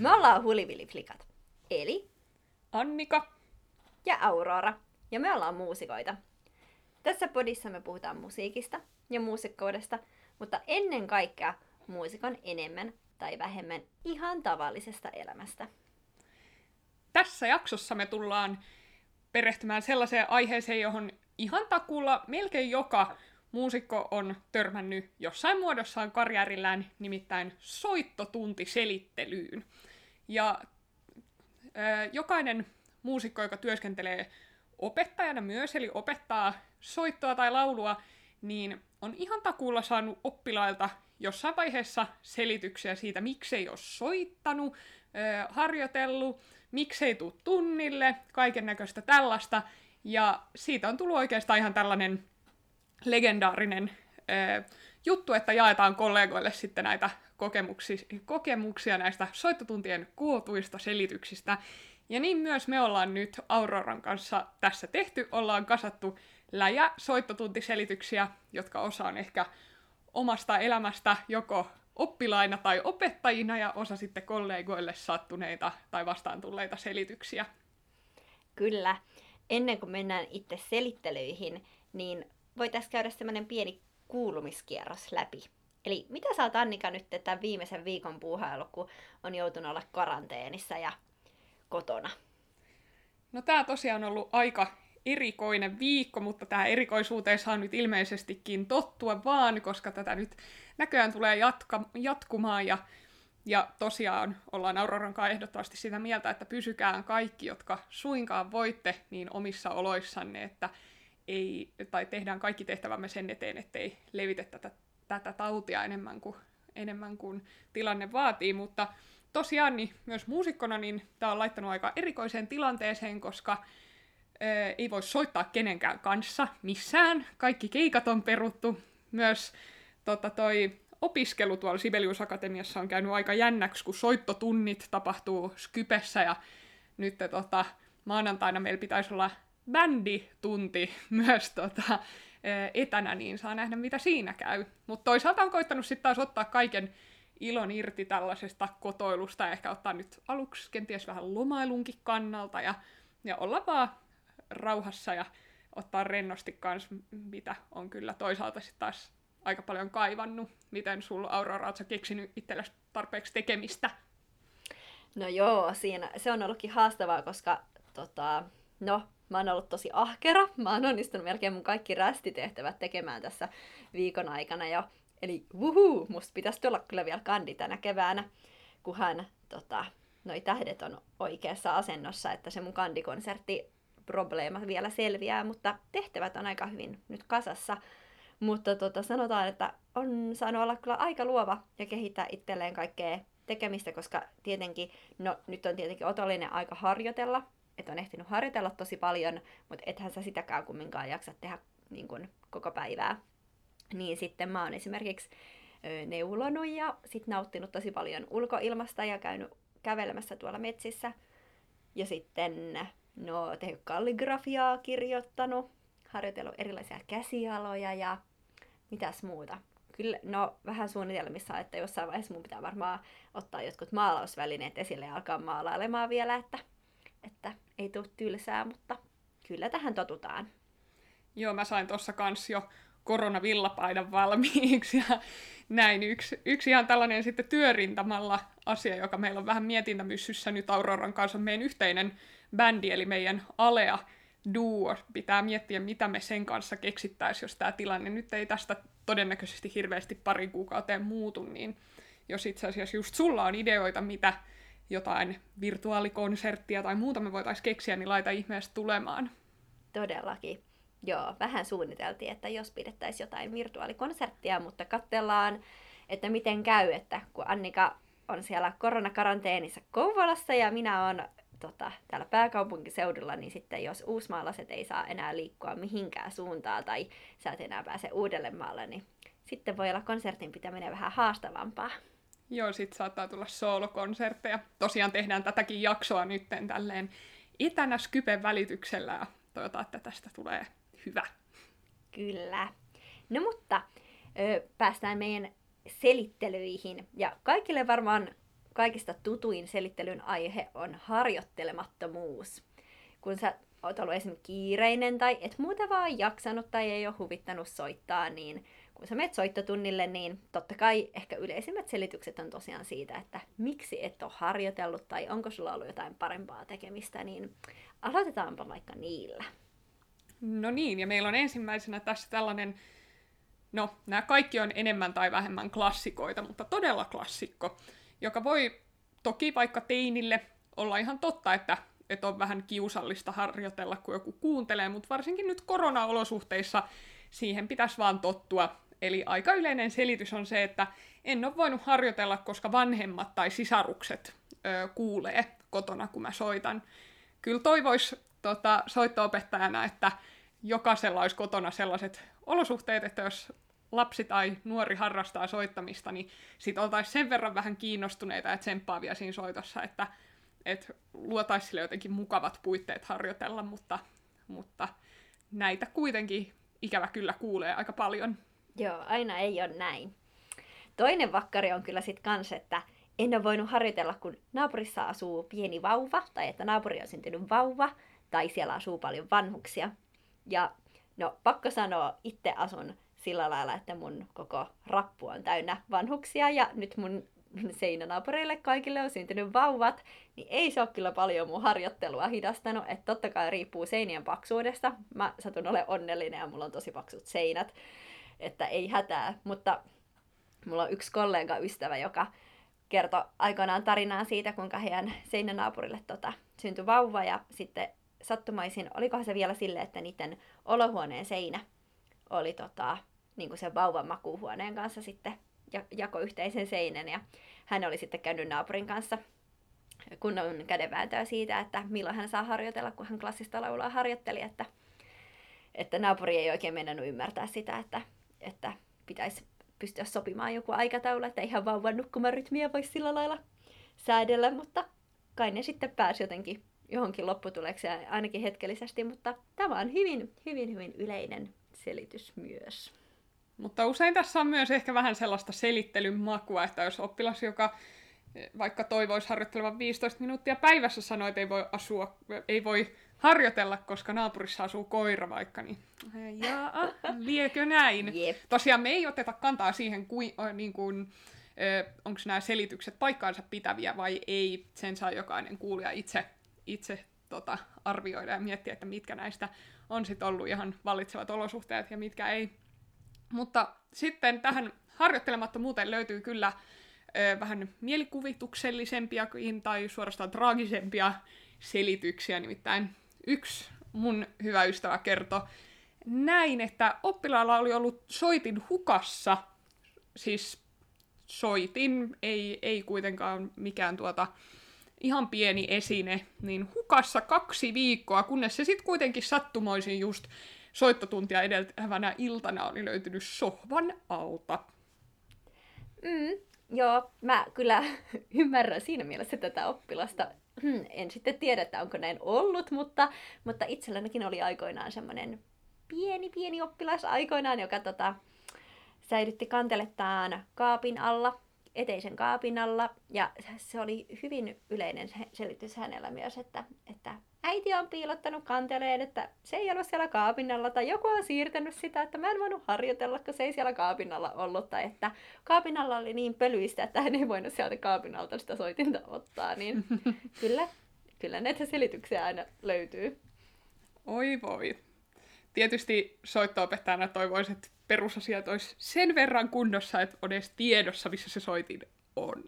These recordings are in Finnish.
Me ollaan Hulivili-flikat, eli Annika. ja Aurora, ja me ollaan muusikoita. Tässä podissa me puhutaan musiikista ja muusikkoudesta, mutta ennen kaikkea muusikon enemmän tai vähemmän ihan tavallisesta elämästä. Tässä jaksossa me tullaan perehtymään sellaiseen aiheeseen, johon ihan takulla melkein joka muusikko on törmännyt jossain muodossaan karjäärillään, nimittäin soittotuntiselittelyyn. Ja ö, jokainen muusikko, joka työskentelee opettajana myös, eli opettaa soittoa tai laulua, niin on ihan takuulla saanut oppilailta jossain vaiheessa selityksiä siitä, miksei ole soittanut, ö, harjoitellut, miksei tuu tunnille, kaiken näköistä tällaista. Ja siitä on tullut oikeastaan ihan tällainen legendaarinen ö, juttu, että jaetaan kollegoille sitten näitä kokemuksia, kokemuksia näistä soittotuntien kuotuista selityksistä. Ja niin myös me ollaan nyt Auroran kanssa tässä tehty, ollaan kasattu läjä soittotuntiselityksiä, jotka osa on ehkä omasta elämästä joko oppilaina tai opettajina ja osa sitten kollegoille sattuneita tai vastaan tulleita selityksiä. Kyllä, ennen kuin mennään itse selittelyihin, niin voitaisiin käydä semmoinen pieni kuulumiskierros läpi. Eli mitä sä oot Annika nyt tämän viimeisen viikon puuhailu, kun on joutunut olla karanteenissa ja kotona? No tää tosiaan on ollut aika erikoinen viikko, mutta tämä erikoisuuteen saa nyt ilmeisestikin tottua vaan, koska tätä nyt näköjään tulee jatka, jatkumaan ja, ja tosiaan ollaan Auroran kanssa ehdottomasti sitä mieltä, että pysykään kaikki, jotka suinkaan voitte niin omissa oloissanne, että ei, tai tehdään kaikki tehtävämme sen eteen, ettei levitä tätä, tätä tautia enemmän kuin, enemmän kuin tilanne vaatii, mutta tosiaan niin myös muusikkona niin tämä on laittanut aika erikoiseen tilanteeseen, koska ää, ei voi soittaa kenenkään kanssa missään. Kaikki keikat on peruttu. Myös tota, toi opiskelu tuolla Sibelius Akatemiassa on käynyt aika jännäksi, kun soittotunnit tapahtuu Skypessä ja nyt tota, maanantaina meillä pitäisi olla bänditunti myös tota, etänä, niin saa nähdä mitä siinä käy. Mutta toisaalta on koittanut sitten taas ottaa kaiken ilon irti tällaisesta kotoilusta ja ehkä ottaa nyt aluksi kenties vähän lomailunkin kannalta ja, ja olla vaan rauhassa ja ottaa rennosti kanssa, mitä on kyllä toisaalta sitten taas aika paljon kaivannut. Miten sulla Aurora, ootko keksinyt itsellesi tarpeeksi tekemistä? No joo, siinä, se on ollutkin haastavaa, koska tota, no, mä oon ollut tosi ahkera. Mä oon onnistunut melkein mun kaikki rästitehtävät tekemään tässä viikon aikana jo. Eli wuhuu, musta pitäisi tulla kyllä vielä kandi tänä keväänä, kunhan tota, noi tähdet on oikeassa asennossa, että se mun kandikonsertti probleema vielä selviää, mutta tehtävät on aika hyvin nyt kasassa. Mutta tota, sanotaan, että on saanut olla kyllä aika luova ja kehittää itselleen kaikkea tekemistä, koska tietenkin, no nyt on tietenkin otollinen aika harjoitella, että on ehtinyt harjoitella tosi paljon, mutta ethän sä sitäkään kumminkaan jaksa tehdä niin kuin, koko päivää. Niin sitten mä oon esimerkiksi ö, neulonut ja sit nauttinut tosi paljon ulkoilmasta ja käynyt kävelemässä tuolla metsissä. Ja sitten no, tehnyt kalligrafiaa, kirjoittanut, harjoitellut erilaisia käsialoja ja mitäs muuta. Kyllä, no vähän suunnitelmissa, että jossain vaiheessa mun pitää varmaan ottaa jotkut maalausvälineet esille ja alkaa maalailemaan vielä, että, että ei tule tylsää, mutta kyllä tähän totutaan. Joo, mä sain tuossa kans jo koronavillapaidan valmiiksi ja näin. Yksi, yksi ihan tällainen sitten työrintamalla asia, joka meillä on vähän mietintämyssyssä nyt Auroran kanssa, meidän yhteinen bändi, eli meidän Alea duo. Pitää miettiä, mitä me sen kanssa keksittäisiin, jos tämä tilanne nyt ei tästä todennäköisesti hirveästi pari kuukauteen muutu, niin jos itse asiassa just sulla on ideoita, mitä jotain virtuaalikonserttia tai muuta me voitaisiin keksiä, niin laita ihmeessä tulemaan. Todellakin. Joo, vähän suunniteltiin, että jos pidettäisiin jotain virtuaalikonserttia, mutta katsellaan, että miten käy, että kun Annika on siellä koronakaranteenissa Kouvolassa ja minä olen tota, täällä pääkaupunkiseudulla, niin sitten jos uusmaalaiset ei saa enää liikkua mihinkään suuntaan tai sä et enää pääse Uudellemaalle, niin sitten voi olla konsertin pitäminen vähän haastavampaa. Joo, sit saattaa tulla soolokonsertteja. Tosiaan tehdään tätäkin jaksoa nytten tälleen etänä Skypen välityksellä ja toivotaan, että tästä tulee hyvä. Kyllä. No mutta ö, päästään meidän selittelyihin. Ja kaikille varmaan kaikista tutuin selittelyn aihe on harjoittelemattomuus. Kun sä oot ollut esimerkiksi kiireinen tai et muuta vaan jaksanut tai ei ole huvittanut soittaa, niin kun sä menet soittotunnille, niin totta kai ehkä yleisimmät selitykset on tosiaan siitä, että miksi et ole harjoitellut tai onko sulla ollut jotain parempaa tekemistä, niin aloitetaanpa vaikka niillä. No niin, ja meillä on ensimmäisenä tässä tällainen, no nämä kaikki on enemmän tai vähemmän klassikoita, mutta todella klassikko, joka voi toki vaikka teinille olla ihan totta, että, että on vähän kiusallista harjoitella, kun joku kuuntelee, mutta varsinkin nyt korona-olosuhteissa siihen pitäisi vaan tottua. Eli aika yleinen selitys on se, että en ole voinut harjoitella, koska vanhemmat tai sisarukset ö, kuulee kotona, kun mä soitan. Kyllä toivois tota, soittoopettajana, että jokaisella olisi kotona sellaiset olosuhteet, että jos lapsi tai nuori harrastaa soittamista, niin sit oltaisiin sen verran vähän kiinnostuneita ja tsemppaavia siinä soitossa, että et luotaisiin sille jotenkin mukavat puitteet harjoitella, mutta, mutta näitä kuitenkin ikävä kyllä kuulee aika paljon. Joo, aina ei ole näin. Toinen vakkari on kyllä sitten kans, että en ole voinut harjoitella, kun naapurissa asuu pieni vauva, tai että naapuri on syntynyt vauva, tai siellä asuu paljon vanhuksia. Ja no, pakko sanoa, itse asun sillä lailla, että mun koko rappu on täynnä vanhuksia, ja nyt mun seinänaapureille kaikille on syntynyt vauvat, niin ei se ole kyllä paljon mun harjoittelua hidastanut. Että totta kai riippuu seinien paksuudesta. Mä satun ole onnellinen ja mulla on tosi paksut seinät, että ei hätää. Mutta mulla on yksi kollega ystävä, joka kertoi aikoinaan tarinaa siitä, kuinka heidän seinänaapurille tota, syntyi vauva ja sitten sattumaisin, olikohan se vielä sille, että niiden olohuoneen seinä oli tota, niin kuin sen vauvan makuuhuoneen kanssa sitten jako yhteisen seinän ja hän oli sitten käynyt naapurin kanssa kunnon kädenvääntöä siitä, että milloin hän saa harjoitella, kun hän klassista laulaa harjoitteli, että, että naapuri ei oikein mennyt ymmärtää sitä, että, että pitäisi pystyä sopimaan joku aikataulu, että ihan vauvan nukkumarytmiä voisi sillä lailla säädellä, mutta kai ne sitten pääsi jotenkin johonkin lopputulekseen ainakin hetkellisesti, mutta tämä on hyvin, hyvin, hyvin yleinen selitys myös. Mutta usein tässä on myös ehkä vähän sellaista selittelyn makua, että jos oppilas, joka eh, vaikka toivoisi harjoittelevan 15 minuuttia päivässä, sanoo, että ei voi, asua, ei voi harjoitella, koska naapurissa asuu koira vaikka, niin jaa, liekö näin? Jep. Tosiaan me ei oteta kantaa siihen, kuin, niin kuin, onko nämä selitykset paikkaansa pitäviä vai ei. Sen saa jokainen kuulija itse, itse tota, arvioida ja miettiä, että mitkä näistä on sitten ollut ihan vallitsevat olosuhteet ja mitkä ei. Mutta sitten tähän harjoittelemattomuuteen löytyy kyllä ö, vähän mielikuvituksellisempiakin tai suorastaan traagisempia selityksiä. Nimittäin yksi mun hyvä ystävä kertoi näin, että oppilaalla oli ollut soitin hukassa, siis soitin, ei, ei kuitenkaan mikään tuota ihan pieni esine, niin hukassa kaksi viikkoa, kunnes se sitten kuitenkin sattumoisin just soittotuntia edeltävänä iltana oli löytynyt sohvan alta. Mm, joo, mä kyllä ymmärrän siinä mielessä tätä oppilasta. En sitten tiedä, että onko näin ollut, mutta, mutta itsellänikin oli aikoinaan semmoinen pieni, pieni oppilas aikoinaan, joka tota, säilytti kantelettaan kaapin alla, eteisen kaapin alla. Ja se oli hyvin yleinen selitys hänellä myös, että, että äiti on piilottanut kanteleen, että se ei ollut siellä kaapinnalla, tai joku on siirtänyt sitä, että mä en voinut harjoitella, kun se ei siellä kaapinnalla ollut, tai että kaapinnalla oli niin pölyistä, että hän ei voinut sieltä kaapinalta sitä soitinta ottaa, niin kyllä, kyllä näitä selityksiä aina löytyy. Oi voi. Tietysti soittoopettajana toivoisin, että perusasiat olisi sen verran kunnossa, että on edes tiedossa, missä se soitin on.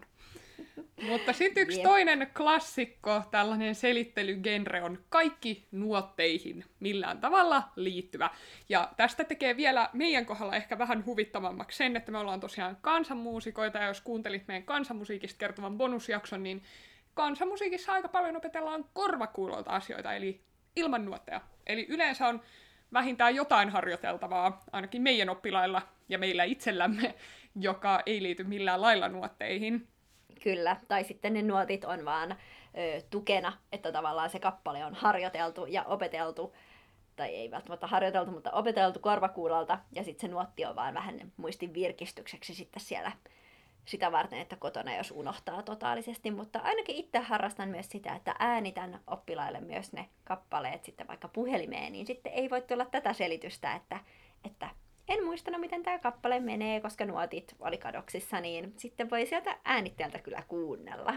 Mutta sitten yksi yep. toinen klassikko, tällainen selittelygenre on kaikki nuotteihin millään tavalla liittyvä. Ja tästä tekee vielä meidän kohdalla ehkä vähän huvittavammaksi sen, että me ollaan tosiaan kansanmuusikoita, ja jos kuuntelit meidän kansanmusiikista kertovan bonusjakson, niin kansanmusiikissa aika paljon opetellaan korvakuulolta asioita, eli ilman nuotteja. Eli yleensä on vähintään jotain harjoiteltavaa, ainakin meidän oppilailla ja meillä itsellämme, joka ei liity millään lailla nuotteihin. Kyllä, tai sitten ne nuotit on vaan ö, tukena, että tavallaan se kappale on harjoiteltu ja opeteltu, tai ei välttämättä harjoiteltu, mutta opeteltu korvakuulalta, ja sitten se nuotti on vaan vähän muistin virkistykseksi sitten siellä, sitä varten, että kotona jos unohtaa totaalisesti, mutta ainakin itse harrastan myös sitä, että äänitän oppilaille myös ne kappaleet sitten vaikka puhelimeen, niin sitten ei voi tulla tätä selitystä, että, että en muistanut, miten tämä kappale menee, koska nuotit oli kadoksissa, niin sitten voi sieltä äänitteeltä kyllä kuunnella.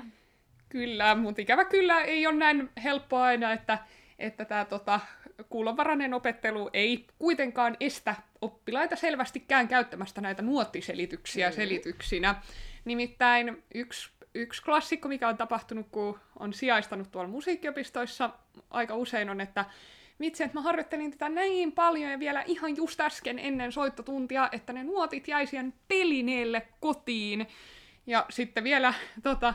Kyllä, mutta ikävä kyllä ei ole näin helppoa aina, että, että tämä tota, kuulovarainen opettelu ei kuitenkaan estä oppilaita selvästikään käyttämästä näitä nuottiselityksiä mm. selityksinä. Nimittäin yksi, yksi klassikko, mikä on tapahtunut, kun on sijaistanut tuolla musiikkiopistoissa aika usein on, että vitsi, että mä harjoittelin tätä näin paljon ja vielä ihan just äsken ennen soittotuntia, että ne nuotit jäi siihen telineelle kotiin. Ja sitten vielä tota,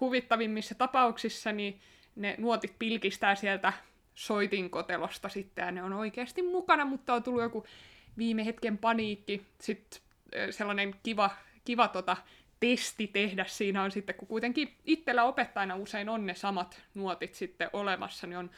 huvittavimmissa tapauksissa niin ne nuotit pilkistää sieltä soitinkotelosta sitten ja ne on oikeasti mukana, mutta on tullut joku viime hetken paniikki. Sitten sellainen kiva, kiva tota, testi tehdä siinä on sitten, kun kuitenkin itsellä opettajana usein on ne samat nuotit sitten olemassa, niin on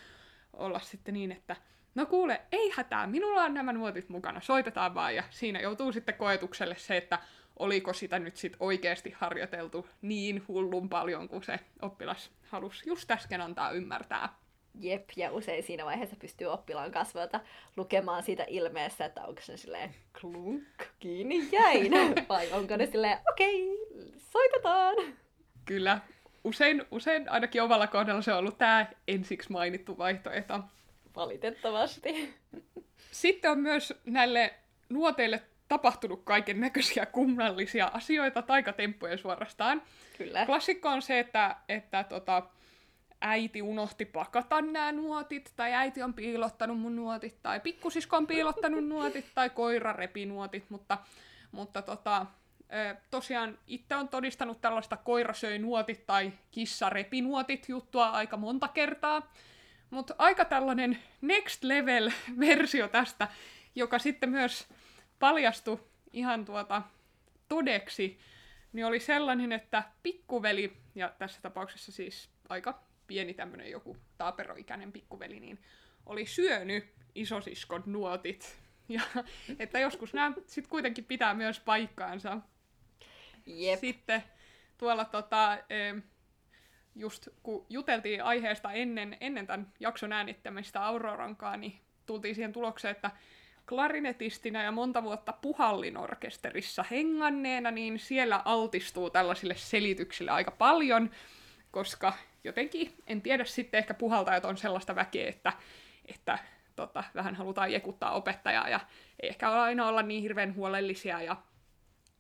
olla sitten niin, että no kuule, ei hätää, minulla on nämä nuotit mukana, soitetaan vaan, ja siinä joutuu sitten koetukselle se, että oliko sitä nyt sitten oikeasti harjoiteltu niin hullun paljon, kuin se oppilas halusi just äsken antaa ymmärtää. Jep, ja usein siinä vaiheessa pystyy oppilaan kasvoilta lukemaan siitä ilmeessä, että onko se silleen klunk, kiinni jäin, vai onko ne silleen, okei, okay, soitetaan. Kyllä, usein, usein ainakin omalla kohdalla se on ollut tämä ensiksi mainittu vaihtoehto. Valitettavasti. Sitten on myös näille nuoteille tapahtunut kaiken näköisiä kummallisia asioita, taikatemppuja suorastaan. Kyllä. Klassikko on se, että, että tota, äiti unohti pakata nämä nuotit, tai äiti on piilottanut mun nuotit, tai pikkusisko on piilottanut nuotit, tai koira repi nuotit, mutta, mutta tota, tosiaan itse on todistanut tällaista koira söi nuotit tai kissa repi nuotit juttua aika monta kertaa. Mutta aika tällainen next level versio tästä, joka sitten myös paljastui ihan tuota todeksi, niin oli sellainen, että pikkuveli, ja tässä tapauksessa siis aika pieni tämmöinen joku taaperoikäinen pikkuveli, niin oli syönyt isosiskon nuotit. Ja että joskus nämä sitten kuitenkin pitää myös paikkaansa. Jep. Sitten tuolla tota, just kun juteltiin aiheesta ennen, ennen tämän jakson äänittämistä Aurorankaan, niin tultiin siihen tulokseen, että klarinetistina ja monta vuotta puhallinorkesterissa henganneena, niin siellä altistuu tällaisille selityksille aika paljon, koska jotenkin, en tiedä sitten ehkä puhaltajat on sellaista väkeä, että, että tota, vähän halutaan jekuttaa opettajaa ja ei ehkä aina olla niin hirveän huolellisia ja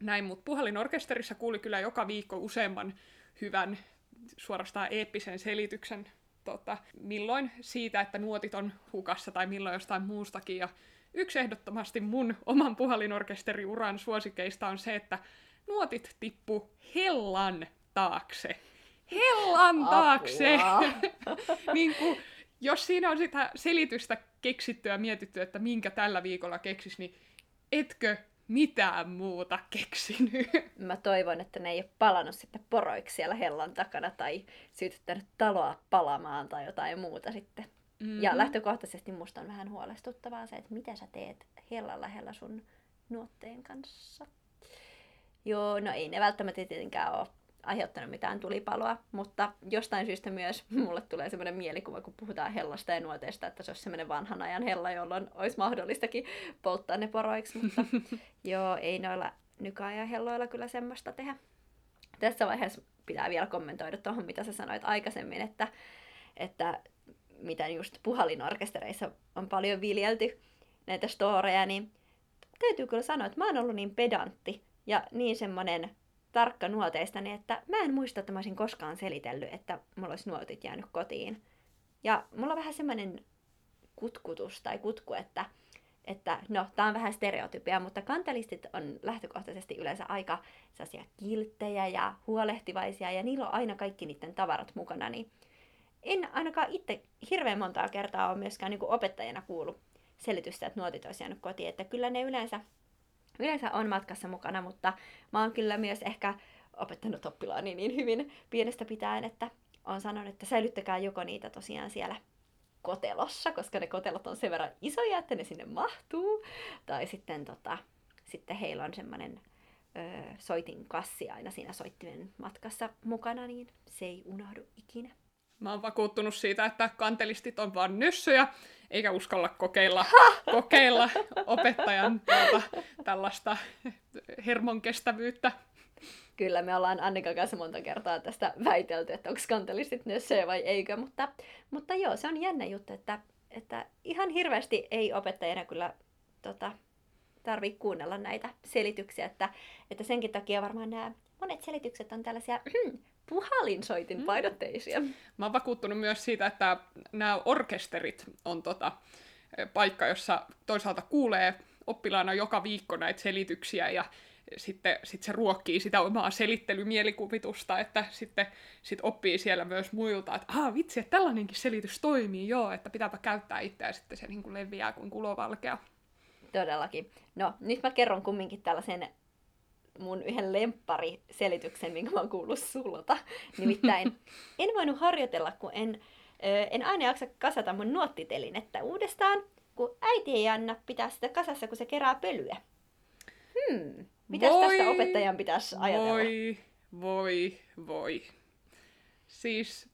näin, mutta puhallinorkesterissa kuuli kyllä joka viikko useamman hyvän, suorastaan eeppisen selityksen tota, milloin siitä, että nuotit on hukassa tai milloin jostain muustakin. Ja yksi ehdottomasti mun oman puhallinorkesteriuran suosikeista on se, että nuotit tippu hellan taakse. Hellan taakse! niin kuin, jos siinä on sitä selitystä keksittyä ja mietitty, että minkä tällä viikolla keksis, niin etkö mitään muuta keksinyt. Mä toivon, että ne ei ole palannut sitten poroiksi siellä hellan takana tai sytyttänyt taloa palamaan tai jotain muuta sitten. Mm-hmm. Ja lähtökohtaisesti musta on vähän huolestuttavaa se, että mitä sä teet hellan lähellä sun nuotteen kanssa. Joo, no ei ne välttämättä tietenkään ole aiheuttanut mitään tulipaloa, mutta jostain syystä myös mulle tulee semmoinen mielikuva, kun puhutaan hellasta ja nuoteesta, että se olisi semmoinen vanhan ajan hella, jolloin olisi mahdollistakin polttaa ne poroiksi, mutta joo, ei noilla nykyajan helloilla kyllä semmoista tehdä. Tässä vaiheessa pitää vielä kommentoida tuohon, mitä sä sanoit aikaisemmin, että, että mitä just puhallinorkestereissa on paljon viljelty näitä storeja, niin täytyy kyllä sanoa, että mä oon ollut niin pedantti ja niin semmoinen tarkka nuoteistani, että mä en muista, että mä olisin koskaan selitellyt, että mulla olisi nuotit jäänyt kotiin. Ja mulla on vähän semmoinen kutkutus tai kutku, että, että no, tää on vähän stereotypia, mutta kantelistit on lähtökohtaisesti yleensä aika sellaisia kilttejä ja huolehtivaisia, ja niillä on aina kaikki niiden tavarat mukana, niin en ainakaan itse hirveän montaa kertaa ole myöskään niin opettajana kuullut selitystä, että nuotit olisi jäänyt kotiin, että kyllä ne yleensä yleensä on matkassa mukana, mutta mä oon kyllä myös ehkä opettanut oppilaani niin hyvin pienestä pitäen, että on sanonut, että säilyttäkää joko niitä tosiaan siellä kotelossa, koska ne kotelot on sen verran isoja, että ne sinne mahtuu. Tai sitten, tota, sitten heillä on semmoinen soitin kassi aina siinä soittimen matkassa mukana, niin se ei unohdu ikinä. Mä oon vakuuttunut siitä, että kantelistit on vaan nyssyjä, eikä uskalla kokeilla, kokeilla opettajan tuota, tällaista hermon kestävyyttä. Kyllä, me ollaan Annika kanssa monta kertaa tästä väitelty, että onko kantelistit nössöjä vai eikö, mutta, mutta joo, se on jännä juttu, että, että ihan hirveästi ei opettajana kyllä tota, tarvi kuunnella näitä selityksiä, että, että senkin takia varmaan nämä monet selitykset on tällaisia hmm, puhalinsoitin painotteisia. Mm. Mä oon vakuuttunut myös siitä, että nämä orkesterit on tota, paikka, jossa toisaalta kuulee oppilaana joka viikko näitä selityksiä ja sitten sit se ruokkii sitä omaa selittelymielikuvitusta, että sitten sit oppii siellä myös muilta, että ah vitsi, että tällainenkin selitys toimii, joo, että pitääpä käyttää itseä, sitten se niin kuin leviää kuin kulovalkea. Todellakin. No, nyt mä kerron kumminkin tällaisen mun yhden lemppariselityksen, minkä mä oon kuullut sulta. Nimittäin en voinut harjoitella, kun en, en aina jaksa kasata mun nuottitelinettä uudestaan, kun äiti ei anna pitää sitä kasassa, kun se kerää pölyä. Hmm, mitäs voi, tästä opettajan pitäisi ajatella? Voi, voi, voi. Siis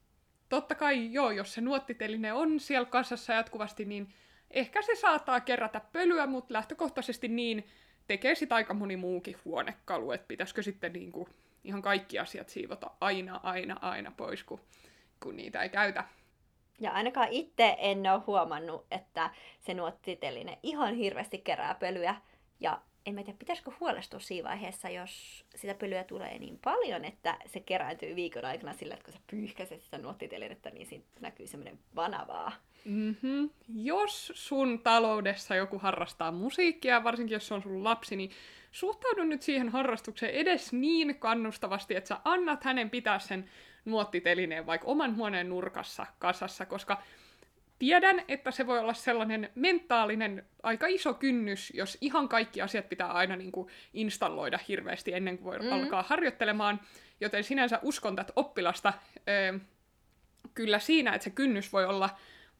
totta kai joo, jos se nuottiteline on siellä kasassa jatkuvasti, niin ehkä se saattaa kerätä pölyä, mutta lähtökohtaisesti niin tekee sitä aika moni muukin huonekalu, että pitäisikö sitten niin kuin ihan kaikki asiat siivota aina, aina, aina pois, kun, kun niitä ei käytä. Ja ainakaan itse en ole huomannut, että se nuottiteline ihan hirveästi kerää pölyä. Ja en mä tiedä, pitäisikö huolestua siinä vaiheessa, jos sitä pölyä tulee niin paljon, että se kerääntyy viikon aikana sillä, että kun sä pyyhkäiset sitä nuottitelinettä, niin siitä näkyy semmoinen vanavaa. Mm-hmm. Jos sun taloudessa joku harrastaa musiikkia, varsinkin jos se on sun lapsi, niin suhtaudu nyt siihen harrastukseen edes niin kannustavasti, että sä annat hänen pitää sen nuottitelineen vaikka oman huoneen nurkassa kasassa, koska tiedän, että se voi olla sellainen mentaalinen aika iso kynnys, jos ihan kaikki asiat pitää aina niin kuin installoida hirveästi ennen kuin voi mm. alkaa harjoittelemaan, joten sinänsä uskon tätä oppilasta. Ö, kyllä siinä, että se kynnys voi olla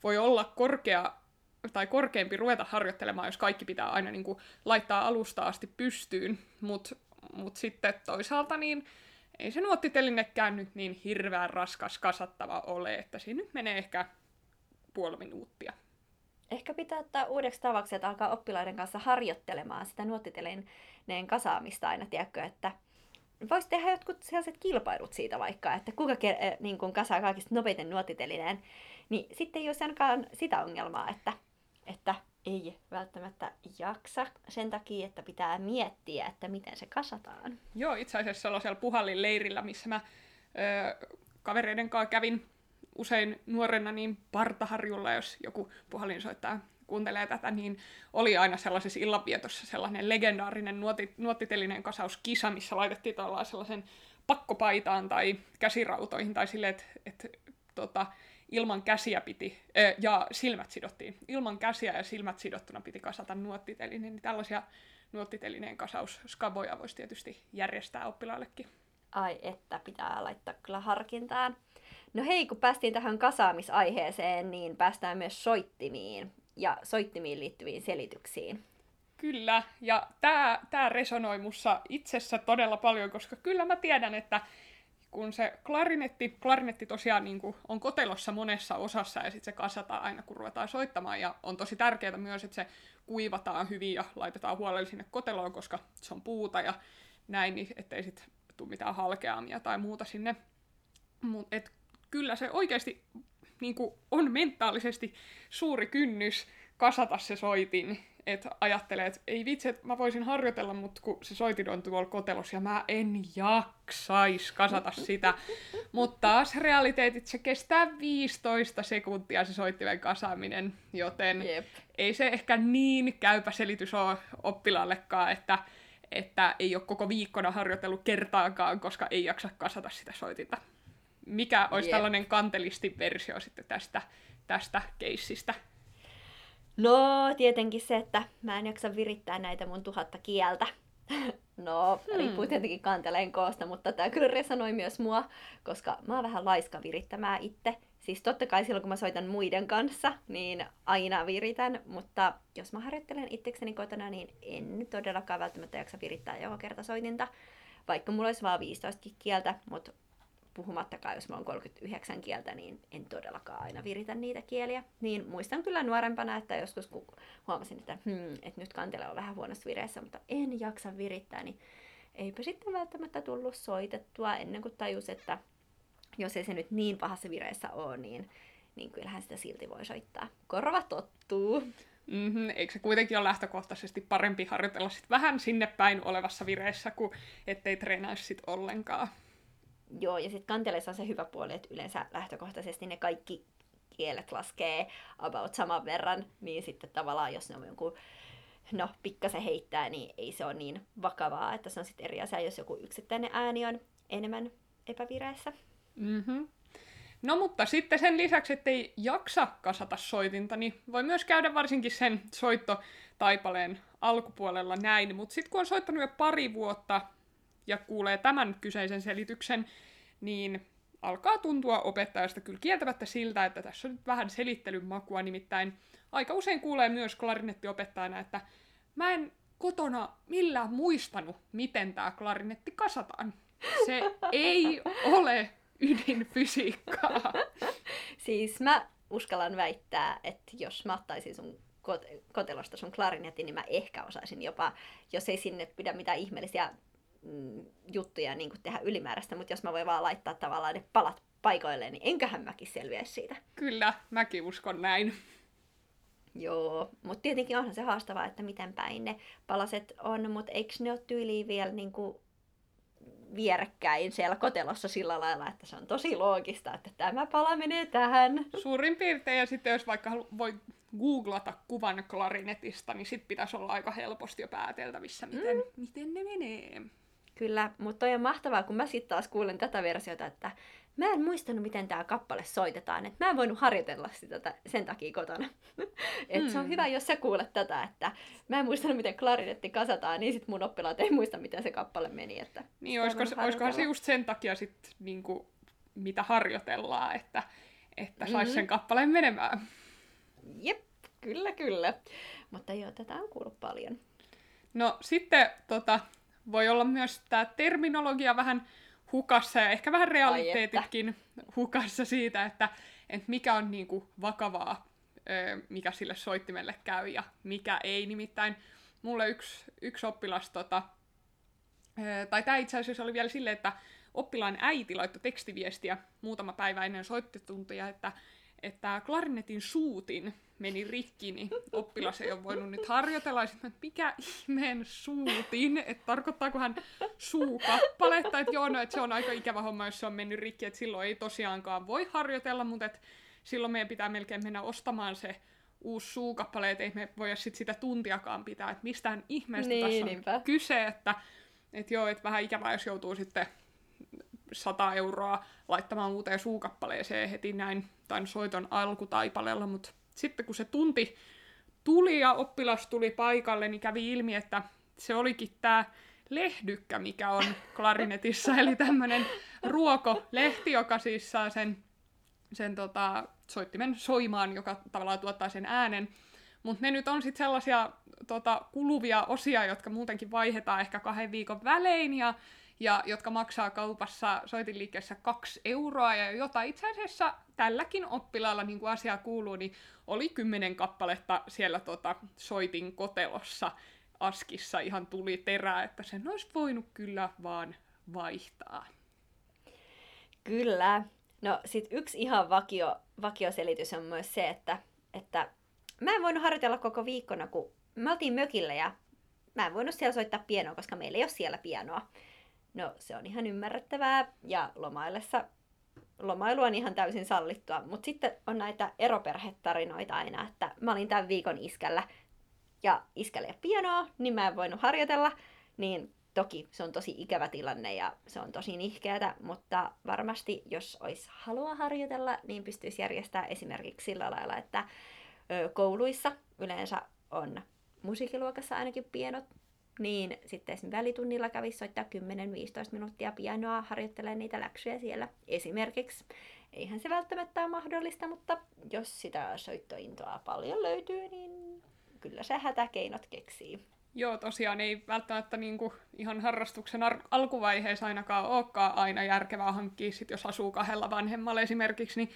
voi olla korkea tai korkeampi ruveta harjoittelemaan, jos kaikki pitää aina niin kuin laittaa alusta asti pystyyn, mutta mut sitten toisaalta niin ei se nuottitelinekään nyt niin hirveän raskas kasattava ole, että siinä nyt menee ehkä puoli minuuttia. Ehkä pitää ottaa uudeksi tavaksi, että alkaa oppilaiden kanssa harjoittelemaan sitä nuottitelineen kasaamista aina, tiedätkö, että voisi tehdä jotkut sellaiset kilpailut siitä vaikka, että kuka ke- niin kun kasaa kaikista nopeiten nuottitelineen, niin sitten ei olisi ainakaan sitä ongelmaa, että, että ei välttämättä jaksa sen takia, että pitää miettiä, että miten se kasataan. Joo, itse asiassa sellaisella puhallin leirillä, missä mä ö, kavereiden kanssa kävin usein nuorena niin partaharjulla, jos joku puhallin soittaa kuuntelee tätä, niin oli aina sellaisessa illanvietossa sellainen legendaarinen nuoti, nuottitelineen kasauskisa, missä laitettiin sellaisen pakkopaitaan tai käsirautoihin tai silleen, että et, tota, ilman käsiä piti, ja silmät sidottiin. Ilman käsiä ja silmät sidottuna piti kasata nuottiteline, niin tällaisia nuottitelineen kasausskaboja voisi tietysti järjestää oppilaallekin. Ai että, pitää laittaa kyllä harkintaan. No hei, kun päästiin tähän kasaamisaiheeseen, niin päästään myös soittimiin ja soittimiin liittyviin selityksiin. Kyllä, ja tämä tää resonoi mussa itsessä todella paljon, koska kyllä mä tiedän, että kun se klarinetti, klarinetti tosiaan niin kuin on kotelossa monessa osassa ja sitten se kasataan aina kun ruvetaan soittamaan ja on tosi tärkeää myös, että se kuivataan hyvin ja laitetaan huolella sinne koteloon, koska se on puuta ja näin, niin ettei sitten tule mitään halkeamia tai muuta sinne. Mut et kyllä se oikeasti niin kuin on mentaalisesti suuri kynnys kasata se soitin että ajattelee, että ei vitsi, että mä voisin harjoitella, mutta kun se soitin on tuolla kotelossa ja mä en jaksais kasata sitä. mutta taas realiteetit, se kestää 15 sekuntia se soittimen kasaaminen, joten Jep. ei se ehkä niin käypä selitys ole oppilaallekaan, että, että ei ole koko viikkona harjoitellut kertaakaan, koska ei jaksa kasata sitä soitinta. Mikä olisi Jep. tällainen kantelisti-versio sitten tästä, tästä keissistä? No, tietenkin se, että mä en jaksa virittää näitä mun tuhatta kieltä. No, hmm. riippuu tietenkin kanteleen koosta, mutta tämä kyllä resonoi myös mua, koska mä oon vähän laiska virittämään itse Siis totta kai silloin, kun mä soitan muiden kanssa, niin aina viritän, mutta jos mä harjoittelen itsekseni kotona, niin en todellakaan välttämättä jaksa virittää joka kerta soitinta. Vaikka mulla olisi vain 15 kieltä, mutta puhumattakaan, jos mulla on 39 kieltä, niin en todellakaan aina viritä niitä kieliä. Niin muistan kyllä nuorempana, että joskus kun huomasin, että, hmm, että nyt kantele on vähän huonossa vireessä, mutta en jaksa virittää, niin eipä sitten välttämättä tullut soitettua ennen kuin tajus, että jos ei se nyt niin pahassa vireessä ole, niin, niin kyllähän sitä silti voi soittaa. Korva tottuu. Mm-hmm. Eikö se kuitenkin ole lähtökohtaisesti parempi harjoitella sit vähän sinne päin olevassa vireessä, kuin ettei treenaisi sit ollenkaan? Joo, ja sitten kanteleissa on se hyvä puoli, että yleensä lähtökohtaisesti ne kaikki kielet laskee about saman verran, niin sitten tavallaan jos ne on jonkun no, pikkasen heittää, niin ei se ole niin vakavaa, että se on sitten eri asia, jos joku yksittäinen ääni on enemmän epävireessä. Mm-hmm. No mutta sitten sen lisäksi, ettei jaksa kasata soitinta, niin voi myös käydä varsinkin sen soittotaipaleen alkupuolella näin. Mutta sitten kun on soittanut jo pari vuotta ja kuulee tämän kyseisen selityksen, niin alkaa tuntua opettajasta kyllä kieltämättä siltä, että tässä on nyt vähän selittelyn makua, nimittäin aika usein kuulee myös klarinettiopettajana, että mä en kotona millään muistanut, miten tämä klarinetti kasataan. Se ei ole ydinfysiikkaa. siis mä uskallan väittää, että jos mä ottaisin sun kotelosta sun klarinetin, niin mä ehkä osaisin jopa, jos ei sinne pidä mitään ihmeellisiä mm, juttuja niin tehdä ylimääräistä, mutta jos mä voin vaan laittaa tavallaan ne palat paikoilleen, niin enköhän mäkin selviä siitä. Kyllä, mäkin uskon näin. Joo, mutta tietenkin onhan se haastavaa, että miten päin ne palaset on, mutta eikö ne ole tyyliin vielä niin kuin vierekkäin siellä kotelossa sillä lailla, että se on tosi loogista, että tämä pala menee tähän. Suurin piirtein, ja sitten jos vaikka voi googlata kuvan klarinetista, niin sitten pitäisi olla aika helposti jo pääteltävissä, miten, mm. miten ne menee. Kyllä, mutta on mahtavaa, kun mä sitten taas kuulen tätä versiota, että mä en muistanut, miten tämä kappale soitetaan. Että mä en voinut harjoitella sitä sen takia kotona. Et hmm. Se on hmm. hyvä, jos sä kuulet tätä, että mä en muistanut, miten klarinetti kasataan, niin sit mun oppilaat ei muista, miten se kappale meni. Että niin, olisiko, se, olisikohan se just sen takia sit, niinku, mitä harjoitellaan, että, että saisi mm-hmm. sen kappaleen menemään. Jep, kyllä, kyllä. Mutta joo, tätä on kuullut paljon. No sitten tota, voi olla myös tämä terminologia vähän hukassa ja ehkä vähän realiteetitkin hukassa siitä, että, että mikä on niin kuin vakavaa, mikä sille soittimelle käy ja mikä ei. Nimittäin mulle yksi, yksi oppilas, tota, tai tämä itse asiassa oli vielä silleen, että oppilaan äiti laittoi tekstiviestiä muutama päivä ennen soittotuntia, että, että klarinetin suutin meni rikki, niin oppilas ei ole voinut nyt harjoitella. Sitten, että mikä ihmeen suutin, että tarkoittaako hän suukappaletta, että joo, no, että se on aika ikävä homma, jos se on mennyt rikki, että silloin ei tosiaankaan voi harjoitella, mutta että silloin meidän pitää melkein mennä ostamaan se uusi suukappale, että ei me voida sit sitä tuntiakaan pitää, että mistään ihmeestä niin, tässä on niinpä. kyse, että että joo, että vähän ikävää, jos joutuu sitten 100 euroa laittamaan uuteen suukappaleeseen heti näin tämän soiton alkutaipaleella, mutta sitten kun se tunti tuli ja oppilas tuli paikalle, niin kävi ilmi, että se olikin tämä lehdykkä, mikä on klarinetissa, eli tämmöinen ruokolehti, joka siis saa sen, sen tota, soittimen soimaan, joka tavallaan tuottaa sen äänen. Mutta ne nyt on sitten sellaisia tota, kuluvia osia, jotka muutenkin vaihdetaan ehkä kahden viikon välein, ja ja jotka maksaa kaupassa soitinliikkeessä kaksi euroa, ja jota itse asiassa tälläkin oppilaalla, niin kuin asia kuuluu, niin oli kymmenen kappaletta siellä tota, soitin kotelossa askissa ihan tuli terää, että sen olisi voinut kyllä vaan vaihtaa. Kyllä. No sit yksi ihan vakio, vakioselitys on myös se, että, että mä en voinut harjoitella koko viikkona, kun me oltiin mökillä ja mä en voinut siellä soittaa pianoa, koska meillä ei ole siellä pianoa. No se on ihan ymmärrettävää ja lomaillessa lomailu on ihan täysin sallittua, mutta sitten on näitä eroperhetarinoita aina, että mä olin tämän viikon iskällä ja iskällä ja pianoa, niin mä en voinut harjoitella, niin toki se on tosi ikävä tilanne ja se on tosi nihkeätä, mutta varmasti jos olisi halua harjoitella, niin pystyisi järjestämään esimerkiksi sillä lailla, että kouluissa yleensä on musiikkiluokassa ainakin pienot niin sitten esimerkiksi välitunnilla kävisi soittaa 10-15 minuuttia pianoa, harjoittelee niitä läksyjä siellä esimerkiksi. Eihän se välttämättä ole mahdollista, mutta jos sitä soittointoa paljon löytyy, niin kyllä se hätäkeinot keksii. Joo, tosiaan ei välttämättä niinku ihan harrastuksen ar- alkuvaiheessa ainakaan olekaan aina järkevää hankkia, sit jos asuu kahdella vanhemmalla esimerkiksi, niin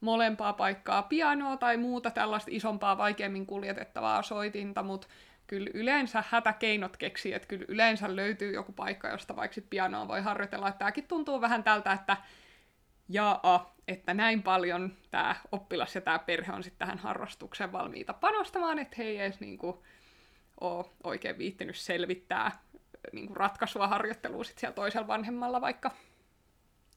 molempaa paikkaa pianoa tai muuta tällaista isompaa, vaikeammin kuljetettavaa soitinta, mutta kyllä yleensä hätäkeinot keksii, että kyllä yleensä löytyy joku paikka, josta vaikka pianoa voi harjoitella. Että tämäkin tuntuu vähän tältä, että jaa, että näin paljon tämä oppilas ja tämä perhe on sitten tähän harrastukseen valmiita panostamaan, että he ei edes niinku ole oikein viittinyt selvittää niinku ratkaisua harjoittelua sit siellä toisella vanhemmalla vaikka.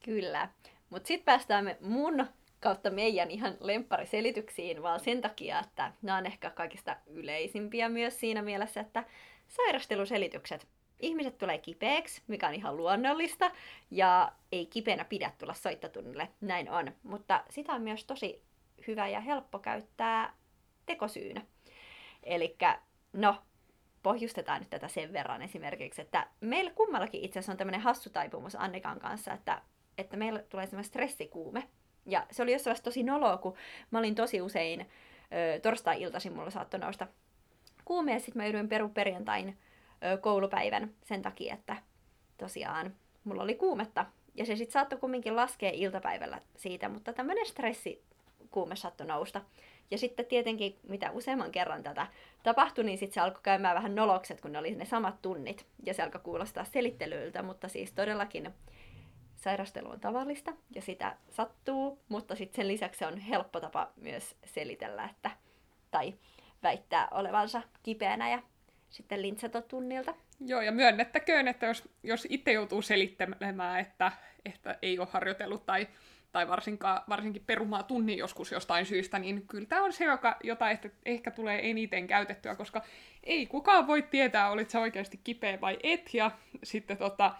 Kyllä. Mutta sitten päästään me mun kautta meidän ihan lemppariselityksiin, vaan sen takia, että nämä on ehkä kaikista yleisimpiä myös siinä mielessä, että sairasteluselitykset. Ihmiset tulee kipeäksi, mikä on ihan luonnollista, ja ei kipeänä pidä tulla soittotunnille, näin on. Mutta sitä on myös tosi hyvä ja helppo käyttää tekosyynä. Eli no, pohjustetaan nyt tätä sen verran esimerkiksi, että meillä kummallakin itse asiassa on tämmöinen hassu taipumus Annikan kanssa, että, että meillä tulee semmoinen stressikuume, ja se oli jossain tosi noloa, kun mä olin tosi usein ö, torstai-iltaisin mulla saattoi nousta kuume, sitten mä jouduin peru perjantain ö, koulupäivän sen takia, että tosiaan mulla oli kuumetta. Ja se sitten saattoi kumminkin laskea iltapäivällä siitä, mutta tämmöinen stressi kuume saattoi nousta. Ja sitten tietenkin, mitä useamman kerran tätä tapahtui, niin sitten se alkoi käymään vähän nolokset, kun ne oli ne samat tunnit. Ja se alkoi kuulostaa selittelyiltä, mutta siis todellakin sairastelu on tavallista ja sitä sattuu, mutta sitten sen lisäksi se on helppo tapa myös selitellä, että, tai väittää olevansa kipeänä ja sitten lintsata tunnilta. Joo, ja myönnettäköön, että jos, jos itse joutuu selittelemään, että, että ei ole harjoitellut tai, tai varsinkaan, varsinkin perumaa tunnin joskus jostain syystä, niin kyllä tämä on se, joka, jota ehkä, ehkä tulee eniten käytettyä, koska ei kukaan voi tietää, olit sä oikeasti kipeä vai et, ja sitten tota,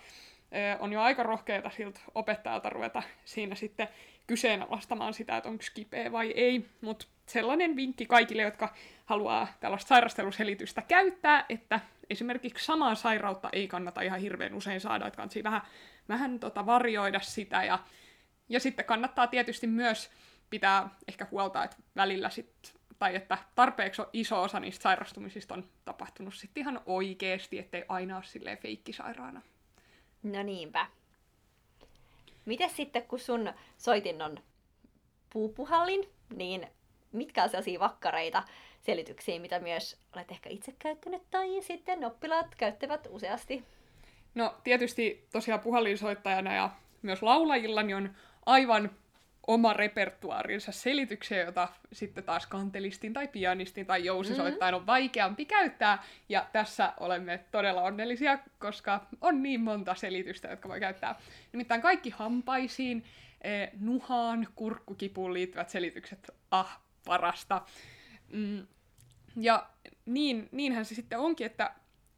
on jo aika rohkeita siltä opettajalta ruveta siinä sitten kyseenalaistamaan sitä, että onko kipeä vai ei. Mutta sellainen vinkki kaikille, jotka haluaa tällaista sairasteluselitystä käyttää, että esimerkiksi samaa sairautta ei kannata ihan hirveän usein saada, että kannattaa vähän, vähän tota varjoida sitä. Ja, ja sitten kannattaa tietysti myös pitää ehkä huolta, että välillä sit, tai että tarpeeksi iso osa niistä sairastumisista on tapahtunut sitten ihan oikeasti, ettei aina ole feikkisairaana. No niinpä. Miten sitten, kun sun soitin on puupuhallin, niin mitkä on sellaisia vakkareita selityksiä, mitä myös olet ehkä itse käyttänyt tai sitten oppilaat käyttävät useasti? No tietysti tosiaan puhallinsoittajana ja myös laulajilla niin on aivan oma repertuaarinsa selityksiä, jota sitten taas kantelistin tai pianistin tai jousisoittajan mm-hmm. on vaikeampi käyttää. Ja tässä olemme todella onnellisia, koska on niin monta selitystä, jotka voi käyttää. Nimittäin kaikki hampaisiin, eh, nuhaan, kurkkukipuun liittyvät selitykset, ah, parasta. Mm. Ja niin, niinhän se sitten onkin, että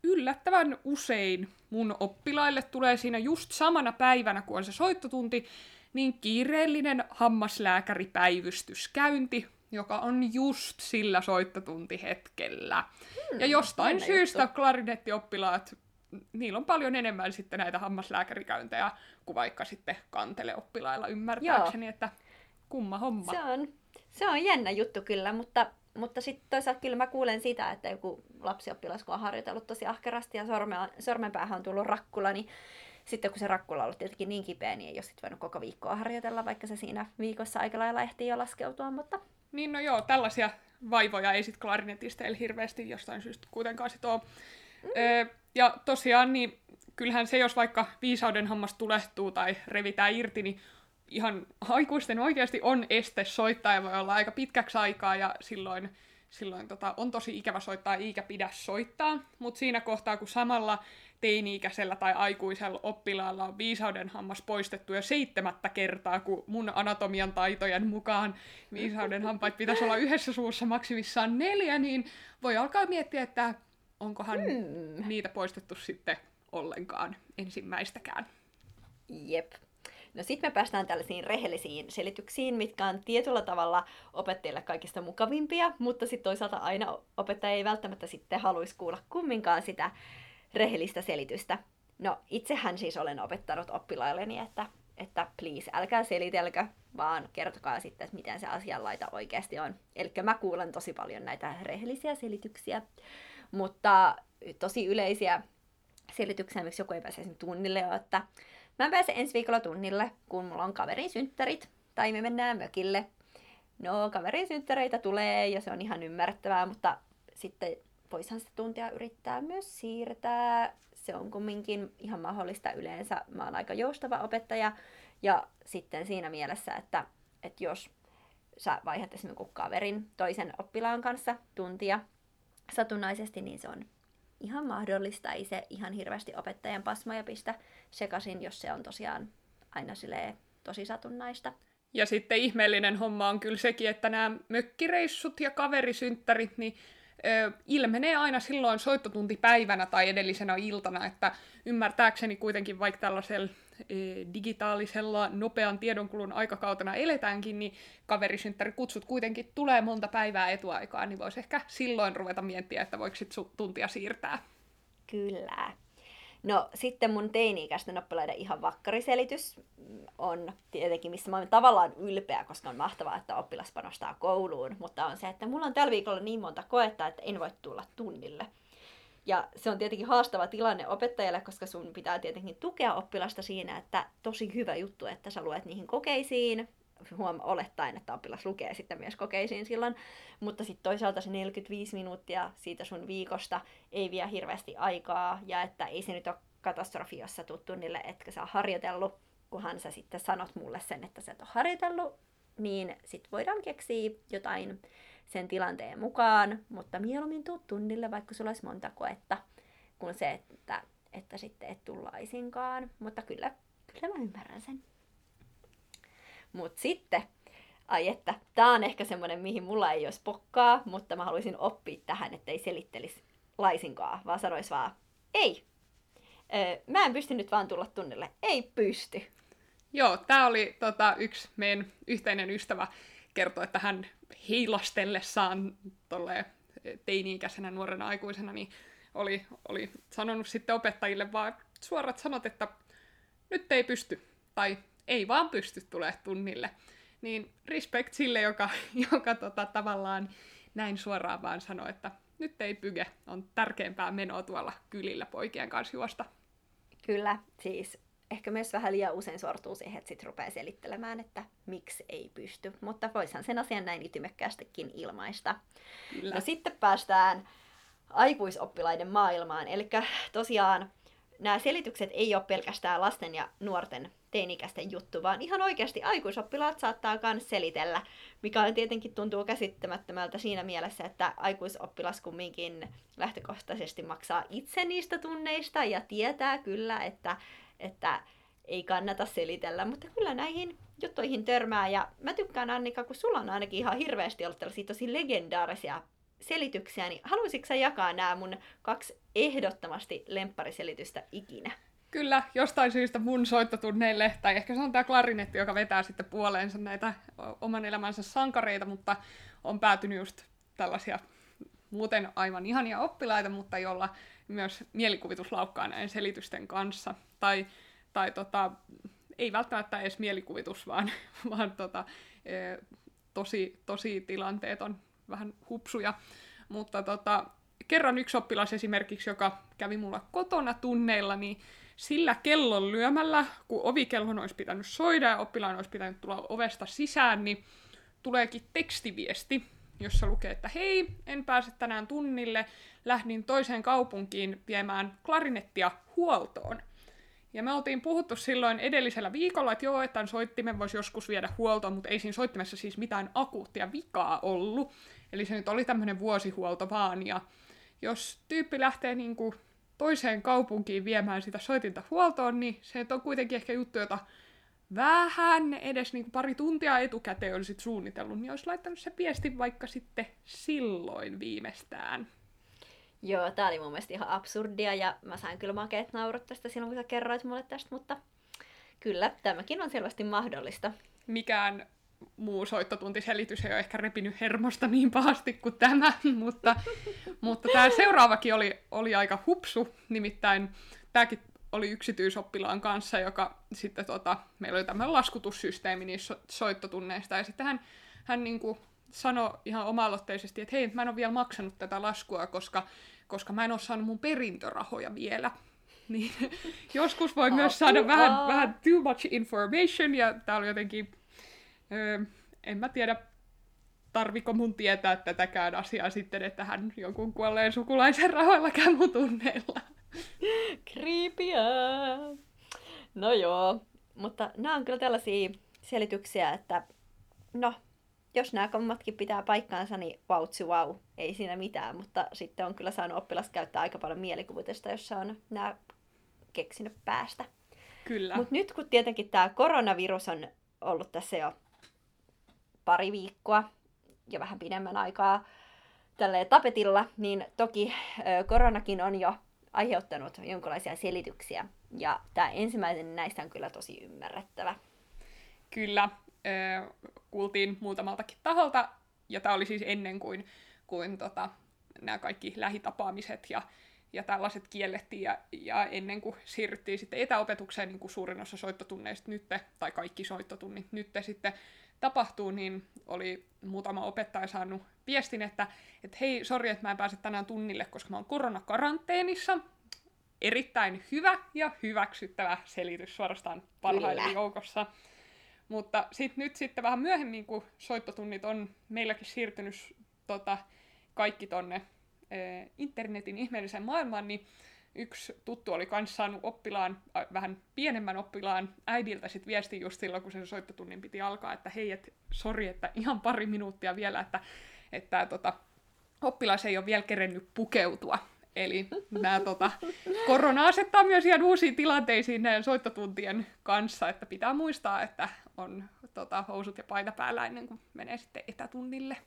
yllättävän usein mun oppilaille tulee siinä just samana päivänä, kun on se soittotunti, niin kiireellinen hammaslääkäripäivystyskäynti, joka on just sillä soittotuntihetkellä. Hmm, ja jostain syystä juttu. klarinettioppilaat, niillä on paljon enemmän sitten näitä hammaslääkärikäyntejä kuin vaikka sitten kanteleoppilailla ymmärtääkseni, Joo. että kumma homma. Se on, se on jännä juttu kyllä, mutta, mutta sitten toisaalta kyllä mä kuulen sitä, että joku lapsioppilas, kun on harjoitellut tosi ahkerasti ja sormenpäähän on tullut rakkula, niin sitten kun se rakkula on ollut tietenkin niin kipeä, niin ei ole sitten voinut koko viikkoa harjoitella, vaikka se siinä viikossa aika lailla ehtii jo laskeutua, mutta... Niin no joo, tällaisia vaivoja ei sitten klarinetisteillä hirveästi jostain syystä kuitenkaan sit ole. Mm. Öö, ja tosiaan, niin kyllähän se, jos vaikka viisauden hammas tulehtuu tai revitään irti, niin ihan aikuisten oikeasti on este soittaa ja voi olla aika pitkäksi aikaa ja silloin silloin tota, on tosi ikävä soittaa eikä pidä soittaa, mutta siinä kohtaa, kun samalla teini-ikäisellä tai aikuisella oppilaalla on viisauden hammas poistettu jo seitsemättä kertaa, kun mun anatomian taitojen mukaan viisauden hampaat pitäisi olla yhdessä suussa maksimissaan neljä, niin voi alkaa miettiä, että onkohan hmm. niitä poistettu sitten ollenkaan ensimmäistäkään. Jep. No sitten me päästään tällaisiin rehellisiin selityksiin, mitkä on tietyllä tavalla opettajille kaikista mukavimpia, mutta sitten toisaalta aina opettaja ei välttämättä sitten haluaisi kuulla kumminkaan sitä rehellistä selitystä. No, itsehän siis olen opettanut oppilailleni, että, että please, älkää selitelkö, vaan kertokaa sitten, että miten se asianlaita oikeasti on. Eli mä kuulen tosi paljon näitä rehellisiä selityksiä, mutta tosi yleisiä selityksiä, miksi joku ei pääse tunnille, on, että mä pääsen ensi viikolla tunnille, kun mulla on kaverin synttärit, tai me mennään mökille. No, kaverin synttäreitä tulee, ja se on ihan ymmärrettävää, mutta sitten voisihan sitä tuntia yrittää myös siirtää. Se on kumminkin ihan mahdollista yleensä. Mä oon aika joustava opettaja, ja sitten siinä mielessä, että, että jos sä vaihdat esimerkiksi kaverin toisen oppilaan kanssa tuntia satunnaisesti, niin se on ihan mahdollista. Ei se ihan hirveästi opettajan pasmoja pistä sekaisin, jos se on tosiaan aina tosi satunnaista. Ja sitten ihmeellinen homma on kyllä sekin, että nämä mökkireissut ja kaverisynttärit, niin ö, ilmenee aina silloin soittotuntipäivänä tai edellisenä iltana, että ymmärtääkseni kuitenkin vaikka tällaisella e, digitaalisella nopean tiedonkulun aikakautena eletäänkin, niin kaverisynttärikutsut kuitenkin tulee monta päivää etuaikaa, niin voisi ehkä silloin ruveta miettiä, että voiko sitten tuntia siirtää. Kyllä. No sitten mun teini-ikäisten oppilaiden ihan vakkariselitys on tietenkin, missä mä olen tavallaan ylpeä, koska on mahtavaa, että oppilas panostaa kouluun, mutta on se, että mulla on tällä viikolla niin monta koetta, että en voi tulla tunnille. Ja se on tietenkin haastava tilanne opettajalle, koska sun pitää tietenkin tukea oppilasta siinä, että tosi hyvä juttu, että sä luet niihin kokeisiin, huom- olettaen, että oppilas lukee sitten myös kokeisiin silloin, mutta sitten toisaalta se 45 minuuttia siitä sun viikosta ei vie hirveästi aikaa, ja että ei se nyt ole katastrofi, jos sä tuut tunnille, etkä sä harjoitellut, kunhan sä sitten sanot mulle sen, että sä et ole harjoitellut, niin sitten voidaan keksiä jotain sen tilanteen mukaan, mutta mieluummin tuu tunnille, vaikka sulla olisi monta koetta, kuin se, että, että sitten et tullaisinkaan. Mutta kyllä, kyllä mä ymmärrän sen. Mutta sitten, ai että, tää on ehkä semmoinen, mihin mulla ei olisi pokkaa, mutta mä haluaisin oppia tähän, ettei selittelisi laisinkaan, vaan sanois vaan, ei, öö, mä en pysty nyt vaan tulla tunnille. Ei pysty. Joo, tämä oli tota, yksi meidän yhteinen ystävä kertoi, että hän heilastellessaan tolle teini-ikäisenä nuorena aikuisena, niin oli, oli sanonut sitten opettajille vaan suorat sanot, että nyt ei pysty, tai ei vaan pysty tulee tunnille. Niin respect sille, joka, joka tota, tavallaan näin suoraan vaan sanoi, että nyt ei pyge, on tärkeämpää menoa tuolla kylillä poikien kanssa juosta. Kyllä, siis ehkä myös vähän liian usein sortuu siihen, että sitten rupeaa selittelemään, että miksi ei pysty. Mutta voisihan sen asian näin ytimekkäästikin ilmaista. Kyllä. No sitten päästään aikuisoppilaiden maailmaan. Eli tosiaan nämä selitykset ei ole pelkästään lasten ja nuorten teinikäisten juttu, vaan ihan oikeasti aikuisoppilaat saattaa myös selitellä, mikä on tietenkin tuntuu käsittämättömältä siinä mielessä, että aikuisoppilas kumminkin lähtökohtaisesti maksaa itse niistä tunneista ja tietää kyllä, että, että ei kannata selitellä, mutta kyllä näihin juttuihin törmää. Ja mä tykkään Annika, kun sulla on ainakin ihan hirveästi ollut tällaisia tosi legendaarisia selityksiä, niin haluaisitko sä jakaa nämä mun kaksi ehdottomasti lemppariselitystä ikinä? Kyllä, jostain syystä mun soittotunneille, tai ehkä se on tämä klarinetti, joka vetää sitten puoleensa näitä oman elämänsä sankareita, mutta on päätynyt just tällaisia muuten aivan ihania oppilaita, mutta jolla myös mielikuvitus laukkaa näin selitysten kanssa. Tai, tai tota, ei välttämättä edes mielikuvitus, vaan, vaan tota, e, tosi, tosi tilanteet on vähän hupsuja. Mutta tota, kerran yksi oppilas esimerkiksi, joka kävi mulla kotona tunneilla, niin sillä kellon lyömällä, kun ovikellon olisi pitänyt soida ja oppilaan olisi pitänyt tulla ovesta sisään, niin tuleekin tekstiviesti, jossa lukee, että hei, en pääse tänään tunnille, lähdin toiseen kaupunkiin viemään klarinettia huoltoon. Ja me oltiin puhuttu silloin edellisellä viikolla, että joo, että soittimen voisi joskus viedä huoltoon, mutta ei siinä soittimessa siis mitään akuuttia vikaa ollut. Eli se nyt oli tämmöinen vuosihuolto vaan, ja jos tyyppi lähtee niin kuin toiseen kaupunkiin viemään sitä soitinta huoltoon, niin se on kuitenkin ehkä juttu, jota vähän edes niin kuin pari tuntia etukäteen olisit suunnitellut, niin olisi laittanut se viesti vaikka sitten silloin viimeistään. Joo, tää oli mun mielestä ihan absurdia ja mä sain kyllä makeet naurut tästä silloin, kun sä kerroit mulle tästä, mutta kyllä, tämäkin on selvästi mahdollista. Mikään muu soittotuntiselitys ei ole ehkä repinyt hermosta niin pahasti kuin tämä, mutta, mutta tämä seuraavakin oli, oli aika hupsu, nimittäin tämäkin oli yksityisoppilaan kanssa, joka sitten tota, meillä oli tämmöinen laskutussysteemi niissä soittotunneista, ja sitten hän, hän niin kuin sanoi ihan oma-aloitteisesti, että hei, mä en ole vielä maksanut tätä laskua, koska, koska mä en ole saanut mun perintörahoja vielä. Niin joskus voi myös saada vähän, vähän too much information, ja tää oli jotenkin, öö, en mä tiedä, tarviko mun tietää tätäkään asiaa sitten, että hän jonkun kuolleen sukulaisen rahoilla käy mun tunneilla. Kriipiä. No joo, mutta nämä on kyllä tällaisia selityksiä, että no, jos nämä kummatkin pitää paikkaansa, niin vautsi wow, ei siinä mitään, mutta sitten on kyllä saanut oppilas käyttää aika paljon mielikuvitusta, jossa on nämä keksinyt päästä. Kyllä. Mutta nyt kun tietenkin tämä koronavirus on ollut tässä jo pari viikkoa ja vähän pidemmän aikaa tälleen tapetilla, niin toki koronakin on jo aiheuttanut jonkinlaisia selityksiä. Ja tämä ensimmäinen näistä on kyllä tosi ymmärrettävä. Kyllä, kuultiin muutamaltakin taholta, ja tämä oli siis ennen kuin, kuin tota, nämä kaikki lähitapaamiset ja, ja tällaiset kiellettiin, ja, ja ennen kuin siirryttiin sitten etäopetukseen, niin kuin suurin osa soittotunneista nyt, tai kaikki soittotunnit nyt sitten tapahtuu, niin oli muutama opettaja saanut viestin, että, että hei, sori, että mä en pääse tänään tunnille, koska mä oon koronakaranteenissa. Erittäin hyvä ja hyväksyttävä selitys suorastaan parhaiden joukossa. Mutta sit nyt sitten vähän myöhemmin, kun soittotunnit on meilläkin siirtynyt tota, kaikki tonne e, internetin ihmeelliseen maailmaan, niin yksi tuttu oli myös saanut oppilaan, äh, vähän pienemmän oppilaan äidiltä sit viesti just silloin, kun sen soittotunnin piti alkaa, että hei, et, sori, että ihan pari minuuttia vielä, että, että tota, oppilas ei ole vielä kerennyt pukeutua. Eli nämä tota, korona asettaa myös ihan uusiin tilanteisiin näiden soittotuntien kanssa, että pitää muistaa, että on tota, housut ja paita päällä ennen kuin menee sitten etätunnille.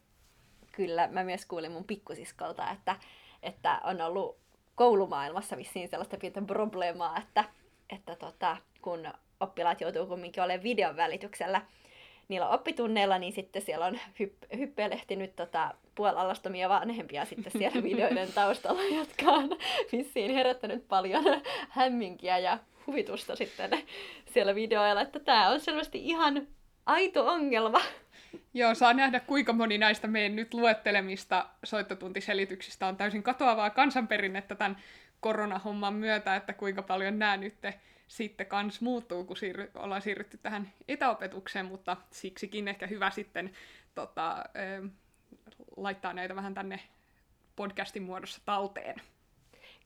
Kyllä, mä myös kuulin mun pikkusiskolta, että, että on ollut koulumaailmassa vissiin sellaista pientä probleemaa, että, että tota, kun oppilaat joutuu kumminkin olemaan videon välityksellä niillä oppitunneilla, niin sitten siellä on hypp- hyppelehtinyt tota, puolallastomia vanhempia sitten siellä videoiden taustalla, jotka on vissiin herättänyt paljon hämminkiä ja huvitusta sitten siellä videoilla, että tämä on selvästi ihan aito ongelma. Joo, saa nähdä kuinka moni näistä meidän nyt luettelemista soittotuntiselityksistä on täysin katoavaa kansanperinnettä tämän koronahomman myötä, että kuinka paljon nämä nyt sitten kans muuttuu, kun siirry, ollaan siirrytty tähän etäopetukseen, mutta siksikin ehkä hyvä sitten tota, laittaa näitä vähän tänne podcastin muodossa talteen.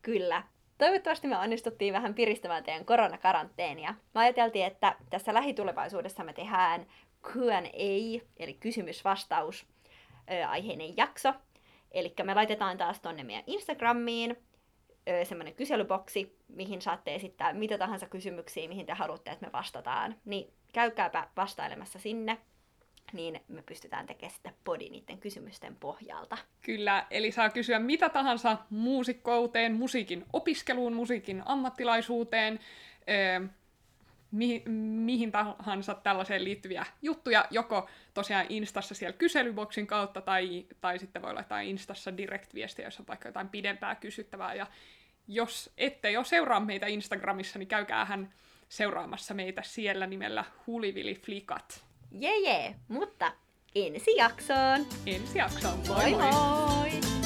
Kyllä. Toivottavasti me onnistuttiin vähän piristämään teidän koronakaranteenia. Me ajateltiin, että tässä lähitulevaisuudessa me tehdään Q&A, eli kysymys-vastaus aiheinen jakso. Eli me laitetaan taas tonne meidän Instagramiin semmoinen kyselyboksi, mihin saatte esittää mitä tahansa kysymyksiä, mihin te haluatte, että me vastataan. Niin käykääpä vastailemassa sinne, niin me pystytään tekemään sitten podi niiden kysymysten pohjalta. Kyllä, eli saa kysyä mitä tahansa muusikkouteen, musiikin opiskeluun, musiikin ammattilaisuuteen, mi- mihin tahansa tällaiseen liittyviä juttuja, joko tosiaan Instassa siellä kyselyboksin kautta, tai, tai sitten voi laittaa Instassa direct-viestiä, jos on vaikka jotain pidempää kysyttävää. Ja jos ette jo seuraa meitä Instagramissa, niin käykäähän seuraamassa meitä siellä nimellä Hulivili Flikat. Jee, jee, mutta ensi jaksoon! Ensi jaksoon, moi! moi. moi.